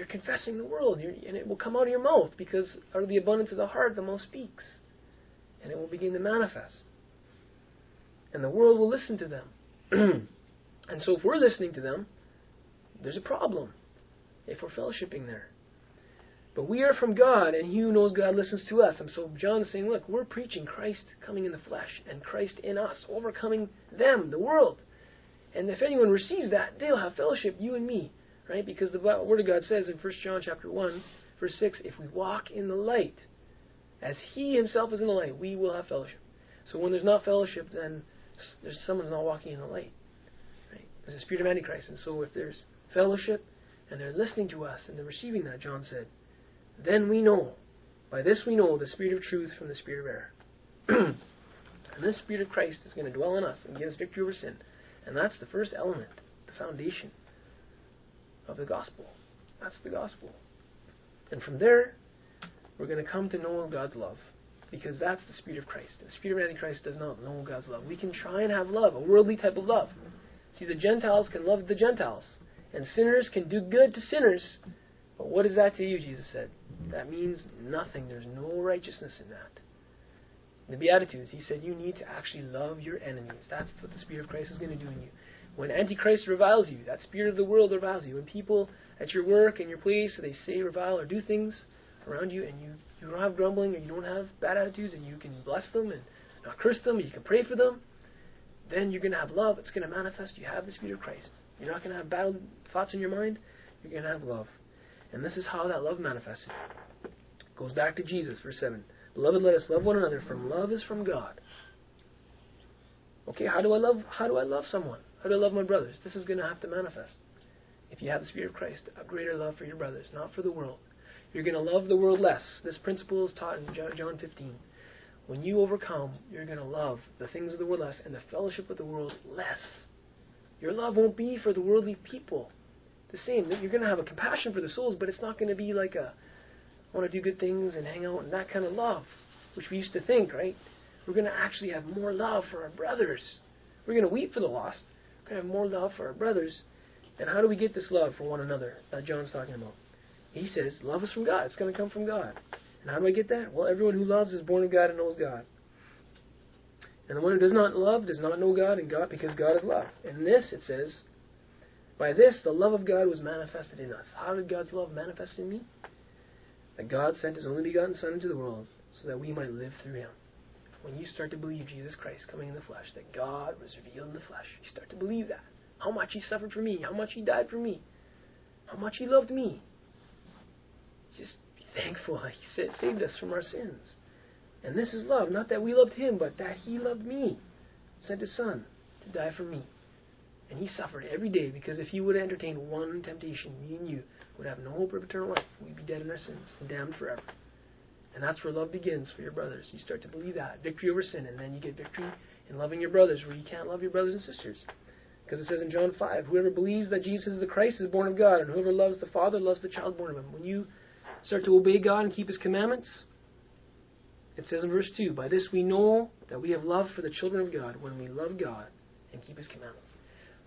you're confessing the world, and it will come out of your mouth because out of the abundance of the heart the mouth speaks, and it will begin to manifest. And the world will listen to them. and so if we're listening to them, there's a problem if we're fellowshipping there. But we are from God, and he who knows God listens to us. And so John's saying, look, we're preaching Christ coming in the flesh, and Christ in us, overcoming them, the world. And if anyone receives that, they'll have fellowship, you and me, right? Because the Word of God says in 1 John chapter 1, verse 6, if we walk in the light, as he himself is in the light, we will have fellowship. So when there's not fellowship, then there's someone's not walking in the light. Right? There's a spirit of Antichrist. And so if there's fellowship, and they're listening to us, and they're receiving that, John said, then we know, by this we know the spirit of truth from the spirit of error. And this Spirit of Christ is going to dwell in us and give us victory over sin. And that's the first element, the foundation of the gospel. That's the gospel. And from there, we're going to come to know God's love. Because that's the Spirit of Christ. The Spirit of Antichrist does not know God's love. We can try and have love, a worldly type of love. See, the Gentiles can love the Gentiles. And sinners can do good to sinners. But what is that to you, Jesus said? That means nothing. There's no righteousness in that. In the Beatitudes, he said you need to actually love your enemies. That's what the Spirit of Christ is going to do in you. When Antichrist reviles you, that spirit of the world reviles you. When people at your work and your place, they say, revile, or do things around you, and you, you don't have grumbling, and you don't have bad attitudes, and you can bless them and not curse them, and you can pray for them, then you're going to have love. It's going to manifest. You have the Spirit of Christ. You're not going to have bad thoughts in your mind. You're going to have love. And this is how that love manifested. Goes back to Jesus, verse 7. Beloved, let us love one another, for love is from God. Okay, how do I love how do I love someone? How I love my brothers? This is going to have to manifest. If you have the Spirit of Christ, a greater love for your brothers, not for the world. You're going to love the world less. This principle is taught in John 15. When you overcome, you're going to love the things of the world less and the fellowship of the world less. Your love won't be for the worldly people. The same. You're going to have a compassion for the souls, but it's not going to be like a I want to do good things and hang out and that kind of love, which we used to think, right? We're going to actually have more love for our brothers. We're going to weep for the lost. Have more love for our brothers. And how do we get this love for one another that John's talking about? He says, love is from God. It's going to come from God. And how do I get that? Well, everyone who loves is born of God and knows God. And the one who does not love does not know God and God because God is love. And this, it says, by this the love of God was manifested in us. How did God's love manifest in me? That God sent His only begotten Son into the world so that we might live through Him. When you start to believe Jesus Christ coming in the flesh, that God was revealed in the flesh, you start to believe that. How much He suffered for me, how much He died for me, how much He loved me. Just be thankful that He saved us from our sins. And this is love, not that we loved Him, but that He loved me, sent His Son to die for me. And He suffered every day because if He would have entertained one temptation, me and you would have no hope of eternal life. We'd be dead in our sins damned forever. And that's where love begins for your brothers. You start to believe that. Victory over sin. And then you get victory in loving your brothers where you can't love your brothers and sisters. Because it says in John 5, whoever believes that Jesus is the Christ is born of God, and whoever loves the Father loves the child born of him. When you start to obey God and keep his commandments, it says in verse 2, by this we know that we have love for the children of God when we love God and keep his commandments.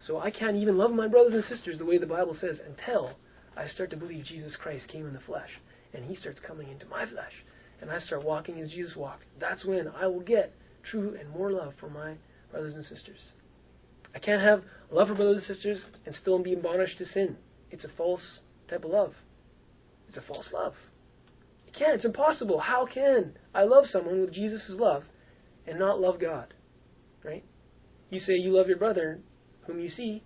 So I can't even love my brothers and sisters the way the Bible says until I start to believe Jesus Christ came in the flesh and he starts coming into my flesh and I start walking as Jesus walked. That's when I will get true and more love for my brothers and sisters. I can't have love for brothers and sisters and still be in to sin. It's a false type of love. It's a false love. It can't. It's impossible. How can I love someone with Jesus' love and not love God? Right? You say you love your brother whom you see,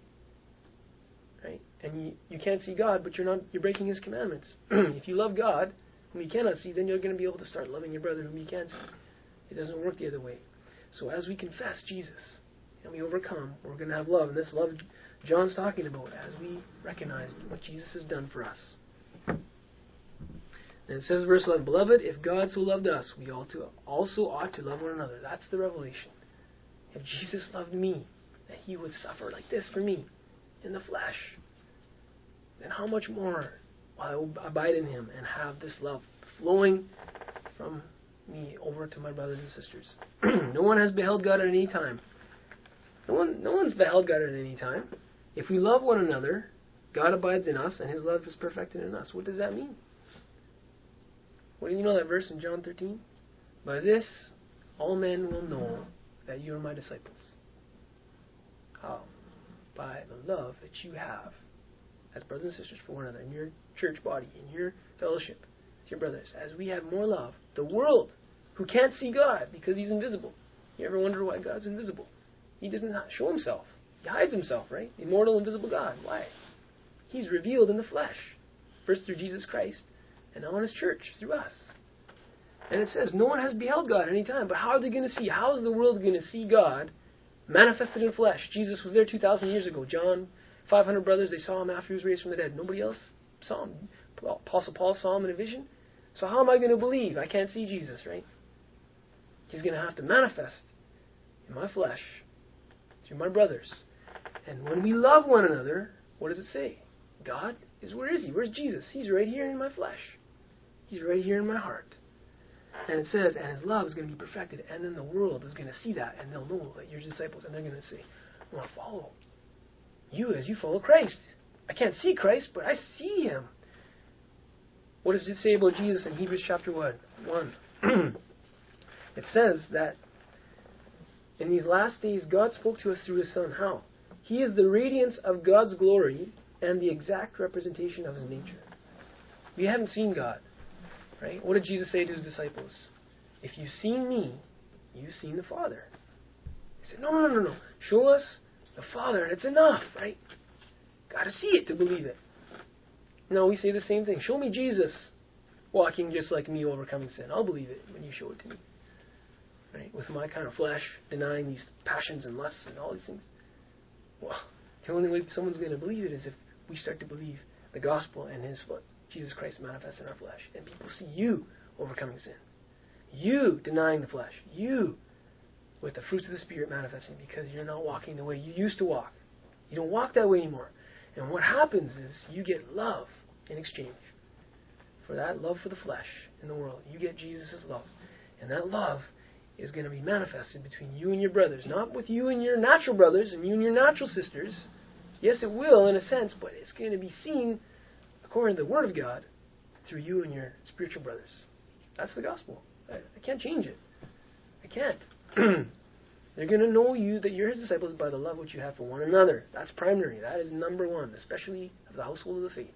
right? And you, you can't see God, but you're not you're breaking his commandments. if you love God, whom you cannot see, then you're going to be able to start loving your brother whom you can't see. It doesn't work the other way. So as we confess Jesus and we overcome, we're going to have love. And this love John's talking about as we recognize what Jesus has done for us. And it says, verse 11, Beloved, if God so loved us, we also ought to love one another. That's the revelation. If Jesus loved me, that he would suffer like this for me in the flesh, then how much more abide in him and have this love flowing from me over to my brothers and sisters? no one has beheld God at any time. No one, no one's beheld God at any time. If we love one another, God abides in us, and His love is perfected in us. What does that mean? What do you know that verse in John 13? By this, all men will know that you are my disciples. How? By the love that you have as brothers and sisters for one another in your church body, in your fellowship with your brothers. As we have more love, the world, who can't see God because He's invisible. You ever wonder why God's invisible? He doesn't show Himself. He hides Himself, right? Immortal, invisible God. Why? He's revealed in the flesh, first through Jesus Christ, and now in His church through us. And it says, no one has beheld God at any time. But how are they going to see? How is the world going to see God manifested in flesh? Jesus was there 2,000 years ago. John, 500 brothers, they saw him after he was raised from the dead. Nobody else saw him. Apostle Paul saw him in a vision. So how am I going to believe? I can't see Jesus, right? He's going to have to manifest in my flesh through my brothers. And when we love one another, what does it say? God is where is he? Where's Jesus? He's right here in my flesh. He's right here in my heart. And it says, and his love is going to be perfected, and then the world is going to see that, and they'll know that you're disciples, and they're going to say, I want to follow you as you follow Christ. I can't see Christ, but I see him. What does it say about Jesus in Hebrews chapter 1? 1. it says that in these last days God spoke to us through his Son. How? He is the radiance of God's glory and the exact representation of his nature. We haven't seen God. Right? What did Jesus say to his disciples? If you've seen me, you've seen the Father. He said, No, no, no, no. Show us the Father, and it's enough, right? Got to see it to believe it. No, we say the same thing. Show me Jesus walking just like me, overcoming sin. I'll believe it when you show it to me. Right? With my kind of flesh, denying these passions and lusts and all these things. Well, the only way someone's going to believe it is if we start to believe the gospel and His what Jesus Christ manifests in our flesh, and people see you overcoming sin, you denying the flesh, you with the fruits of the Spirit manifesting because you're not walking the way you used to walk. You don't walk that way anymore. And what happens is you get love in exchange for that love for the flesh in the world. You get Jesus' love. And that love is going to be manifested between you and your brothers, not with you and your natural brothers and you and your natural sisters. Yes, it will in a sense, but it's going to be seen according to the Word of God through you and your spiritual brothers. That's the gospel. I, I can't change it. I can't. They're going to know you that you're His disciples by the love which you have for one another. That's primary. That is number one, especially of the household of the faith.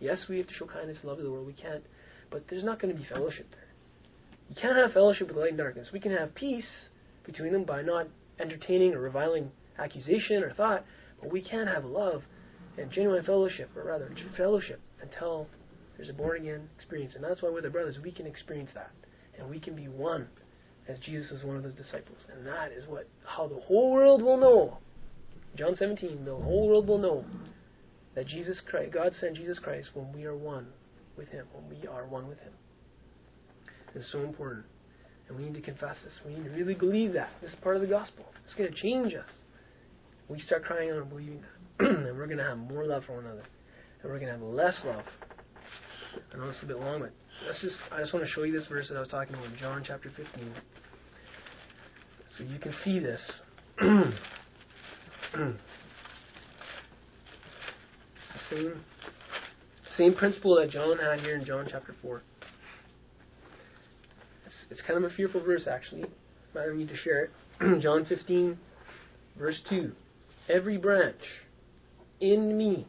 Yes, we have to show kindness and love to the world. We can't, but there's not going to be fellowship there. You can't have fellowship with light and darkness. We can have peace between them by not entertaining or reviling accusation or thought, but we can have love and genuine fellowship, or rather, fellowship until there's a born again experience. And that's why we're the brothers, we can experience that. And we can be one as Jesus was one of his disciples. And that is what how the whole world will know. John 17, the whole world will know that Jesus Christ, God sent Jesus Christ when we are one with him, when we are one with him. It's so important. And we need to confess this. We need to really believe that. This is part of the gospel. It's going to change us. We start crying out and believing that. and we're going to have more love for one another. And we're going to have less love. I know it's a bit long, but let's just, I just want to show you this verse that I was talking about John chapter 15. So you can see this. same, same principle that John had here in John chapter 4. It's, it's kind of a fearful verse, actually. I don't need to share it. John 15, verse 2. Every branch in me.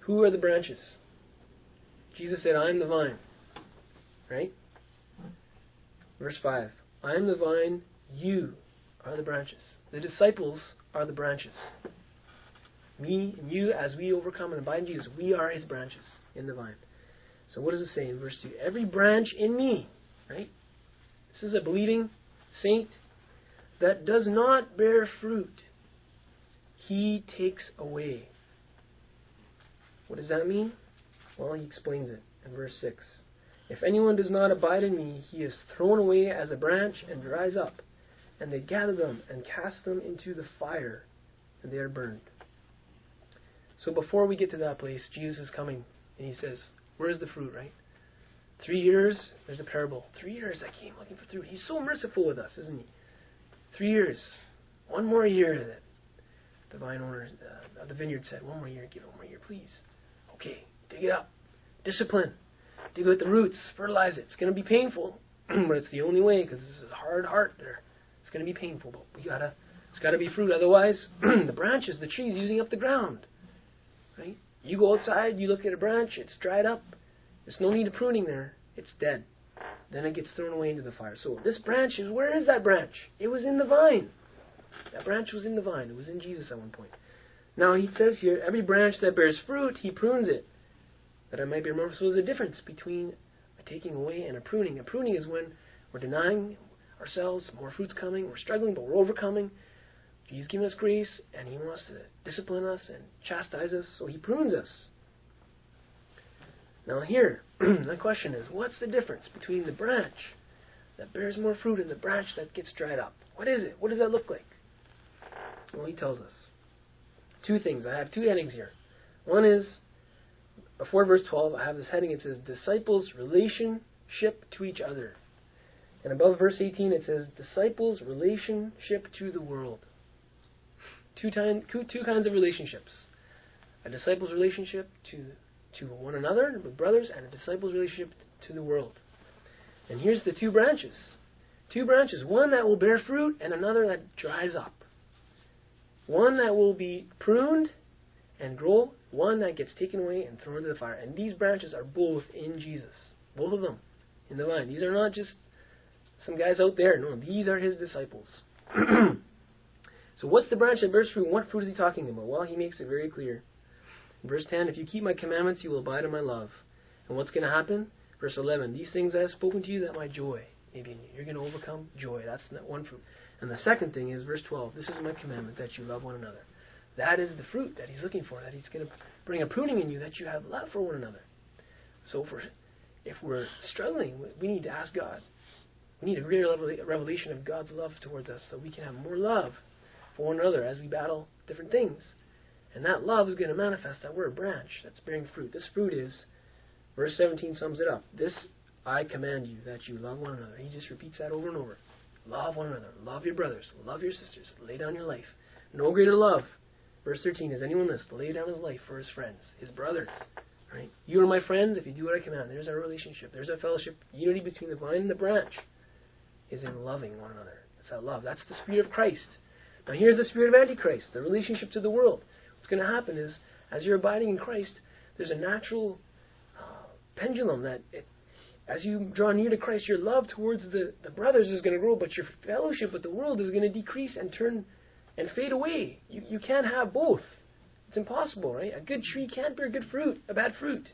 Who are the branches? Jesus said, I am the vine. Right? Verse 5 I am the vine, you are the branches. The disciples are the branches. Me and you, as we overcome and abide in Jesus, we are his branches in the vine. So what does it say in verse 2? Every branch in me, right? This is a believing saint that does not bear fruit, he takes away. What does that mean? Well, he explains it in verse 6. If anyone does not abide in me, he is thrown away as a branch and dries up, and they gather them and cast them into the fire, and they are burned. So before we get to that place, Jesus is coming, and he says, Where's the fruit, right? Three years, there's a parable. Three years I came looking for fruit. He's so merciful with us, isn't he? Three years. One more year that the vine owner uh, the vineyard said, One more year, give one more year, please. Okay, dig it up. Discipline. Dig out the roots. Fertilize it. It's going to be painful, but it's the only way because this is a hard heart there. It's going to be painful, but we gotta. It's got to be fruit. Otherwise, the branches, the trees, using up the ground. Right? You go outside, you look at a branch, it's dried up. There's no need of pruning there. It's dead. Then it gets thrown away into the fire. So this branch is where is that branch? It was in the vine. That branch was in the vine. It was in Jesus at one point. Now he says here, every branch that bears fruit, he prunes it, that I might be. So there's a difference between a taking away and a pruning. A pruning is when we're denying ourselves, more fruit's coming, we're struggling, but we're overcoming. He's given us grace, and He wants to discipline us and chastise us, so He prunes us. Now here, the question is, what's the difference between the branch that bears more fruit and the branch that gets dried up? What is it? What does that look like? Well, he tells us. Two things. I have two headings here. One is, before verse 12, I have this heading. It says, Disciples' relationship to each other. And above verse 18, it says, Disciples' relationship to the world. Two, time, two, two kinds of relationships a disciple's relationship to, to one another, with brothers, and a disciple's relationship to the world. And here's the two branches. Two branches. One that will bear fruit, and another that dries up. One that will be pruned and grow, one that gets taken away and thrown into the fire. And these branches are both in Jesus. Both of them in the vine. These are not just some guys out there. No, these are his disciples. so what's the branch that bears fruit? What fruit is he talking about? Well, he makes it very clear. In verse 10, if you keep my commandments, you will abide in my love. And what's going to happen? Verse 11, these things I have spoken to you that my joy may be in you. You're going to overcome joy. That's that one fruit. And the second thing is verse 12, this is my commandment that you love one another. That is the fruit that he's looking for, that he's going to bring a pruning in you, that you have love for one another. So for, if we're struggling, we need to ask God. We need a greater revelation of God's love towards us so we can have more love for one another as we battle different things. And that love is going to manifest that we're a branch that's bearing fruit. This fruit is, verse 17 sums it up. This I command you that you love one another. He just repeats that over and over. Love one another. Love your brothers. Love your sisters. Lay down your life. No greater love. Verse 13 is anyone this to lay down his life for his friends, his brother. Right? You are my friends if you do what I command. There's our relationship. There's our fellowship. Unity between the vine and the branch is in loving one another. That's that love. That's the spirit of Christ. Now here's the spirit of Antichrist, the relationship to the world. What's going to happen is, as you're abiding in Christ, there's a natural uh, pendulum that it, as you draw near to Christ, your love towards the, the brothers is going to grow, but your fellowship with the world is going to decrease and turn and fade away. You, you can't have both. It's impossible, right? A good tree can't bear good fruit, a bad fruit.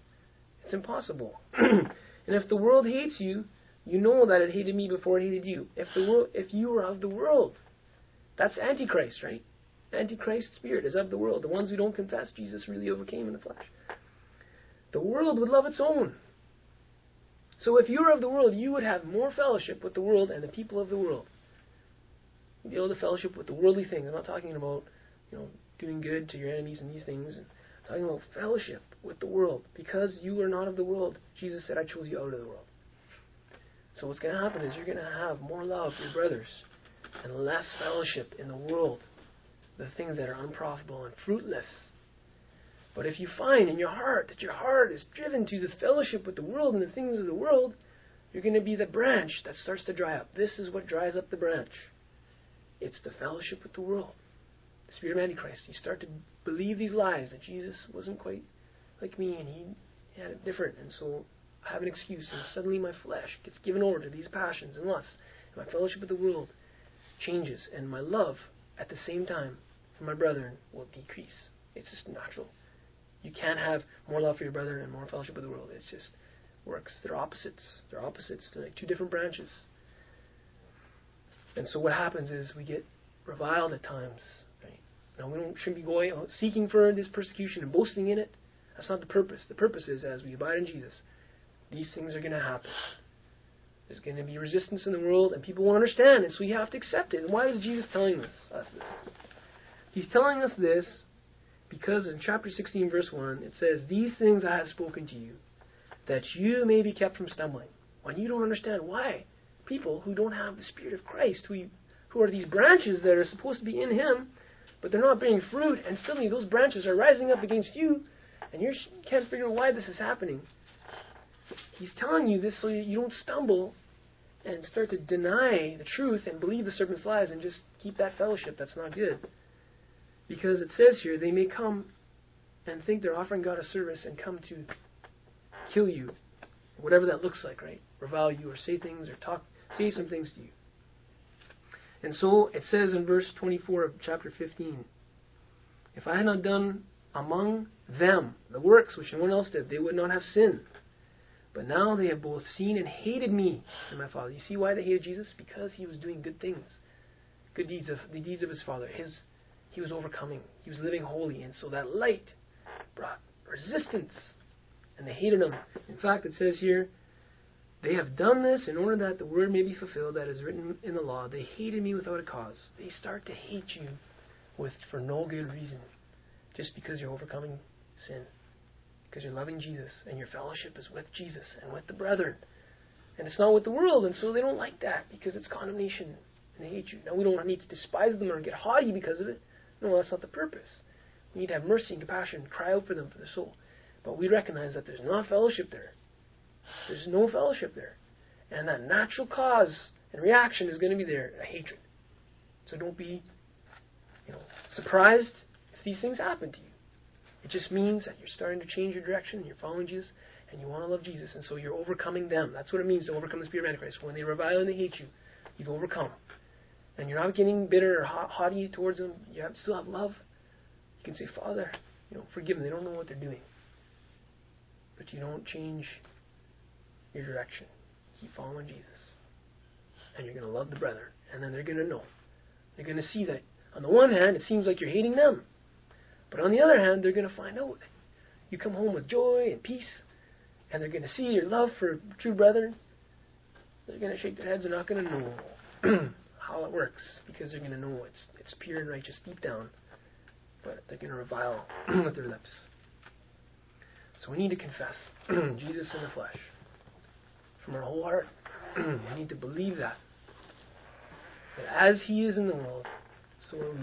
It's impossible. and if the world hates you, you know that it hated me before it hated you. If the world, if you were of the world, that's Antichrist, right? Antichrist spirit is of the world. The ones who don't confess Jesus really overcame in the flesh. The world would love its own. So if you were of the world, you would have more fellowship with the world and the people of the world. Be able to fellowship with the worldly things. I'm not talking about, you know, doing good to your enemies and these things. I'm talking about fellowship with the world. Because you are not of the world, Jesus said, I chose you out of the world. So what's going to happen is you're going to have more love for your brothers and less fellowship in the world, the things that are unprofitable and fruitless. But if you find in your heart that your heart is driven to the fellowship with the world and the things of the world, you're going to be the branch that starts to dry up. This is what dries up the branch. It's the fellowship with the world. The spirit of Antichrist. You start to believe these lies that Jesus wasn't quite like me and he had it different. And so I have an excuse. And suddenly my flesh gets given over to these passions and lusts. And my fellowship with the world changes. And my love at the same time for my brethren will decrease. It's just natural. You can't have more love for your brethren and more fellowship with the world. It just works. They're opposites. They're opposites. They're like two different branches. And so what happens is we get reviled at times. Right? Now we don't shouldn't be going out seeking for this persecution and boasting in it. That's not the purpose. The purpose is as we abide in Jesus, these things are going to happen. There's going to be resistance in the world, and people won't understand and so we have to accept it. And why is Jesus telling us, us this? He's telling us this because in chapter 16, verse 1, it says, These things I have spoken to you, that you may be kept from stumbling. When you don't understand why people who don't have the Spirit of Christ, who, who are these branches that are supposed to be in Him, but they're not bearing fruit, and suddenly those branches are rising up against you, and you can't figure out why this is happening. He's telling you this so you don't stumble and start to deny the truth and believe the serpent's lies and just keep that fellowship. That's not good. Because it says here, they may come and think they're offering God a service and come to kill you, whatever that looks like, right? Revile you or say things or talk, say some things to you. And so it says in verse 24 of chapter 15, if I had not done among them the works which no one else did, they would not have sinned. But now they have both seen and hated me and my Father. You see why they hated Jesus? Because he was doing good things, good deeds of the deeds of his Father. His he was overcoming. He was living holy. And so that light brought resistance. And they hated him. In fact, it says here, They have done this in order that the word may be fulfilled that is written in the law. They hated me without a cause. They start to hate you with for no good reason, just because you're overcoming sin, because you're loving Jesus and your fellowship is with Jesus and with the brethren, and it's not with the world, and so they don't like that because it's condemnation and they hate you. Now we don't need to despise them or get haughty because of it. No, that's not the purpose. We need to have mercy and compassion, and cry out for them for their soul. But we recognize that there's not fellowship there. There's no fellowship there. And that natural cause and reaction is going to be there, a hatred. So don't be, you know, surprised if these things happen to you. It just means that you're starting to change your direction, you're following Jesus, and you want to love Jesus, and so you're overcoming them. That's what it means to overcome the spirit of Antichrist. When they revile and they hate you, you've overcome. And you're not getting bitter or haughty towards them. You have, still have love. You can say, Father, you know, forgive them. They don't know what they're doing. But you don't change your direction. Keep following Jesus. And you're going to love the brethren. And then they're going to know. They're going to see that, on the one hand, it seems like you're hating them. But on the other hand, they're going to find out you come home with joy and peace. And they're going to see your love for true brethren. They're going to shake their heads. They're not going to know how it works because they're going to know it's, it's pure and righteous deep down. But they're going to revile with their lips. So we need to confess Jesus in the flesh from our whole heart. we need to believe that. That as He is in the world, so are we.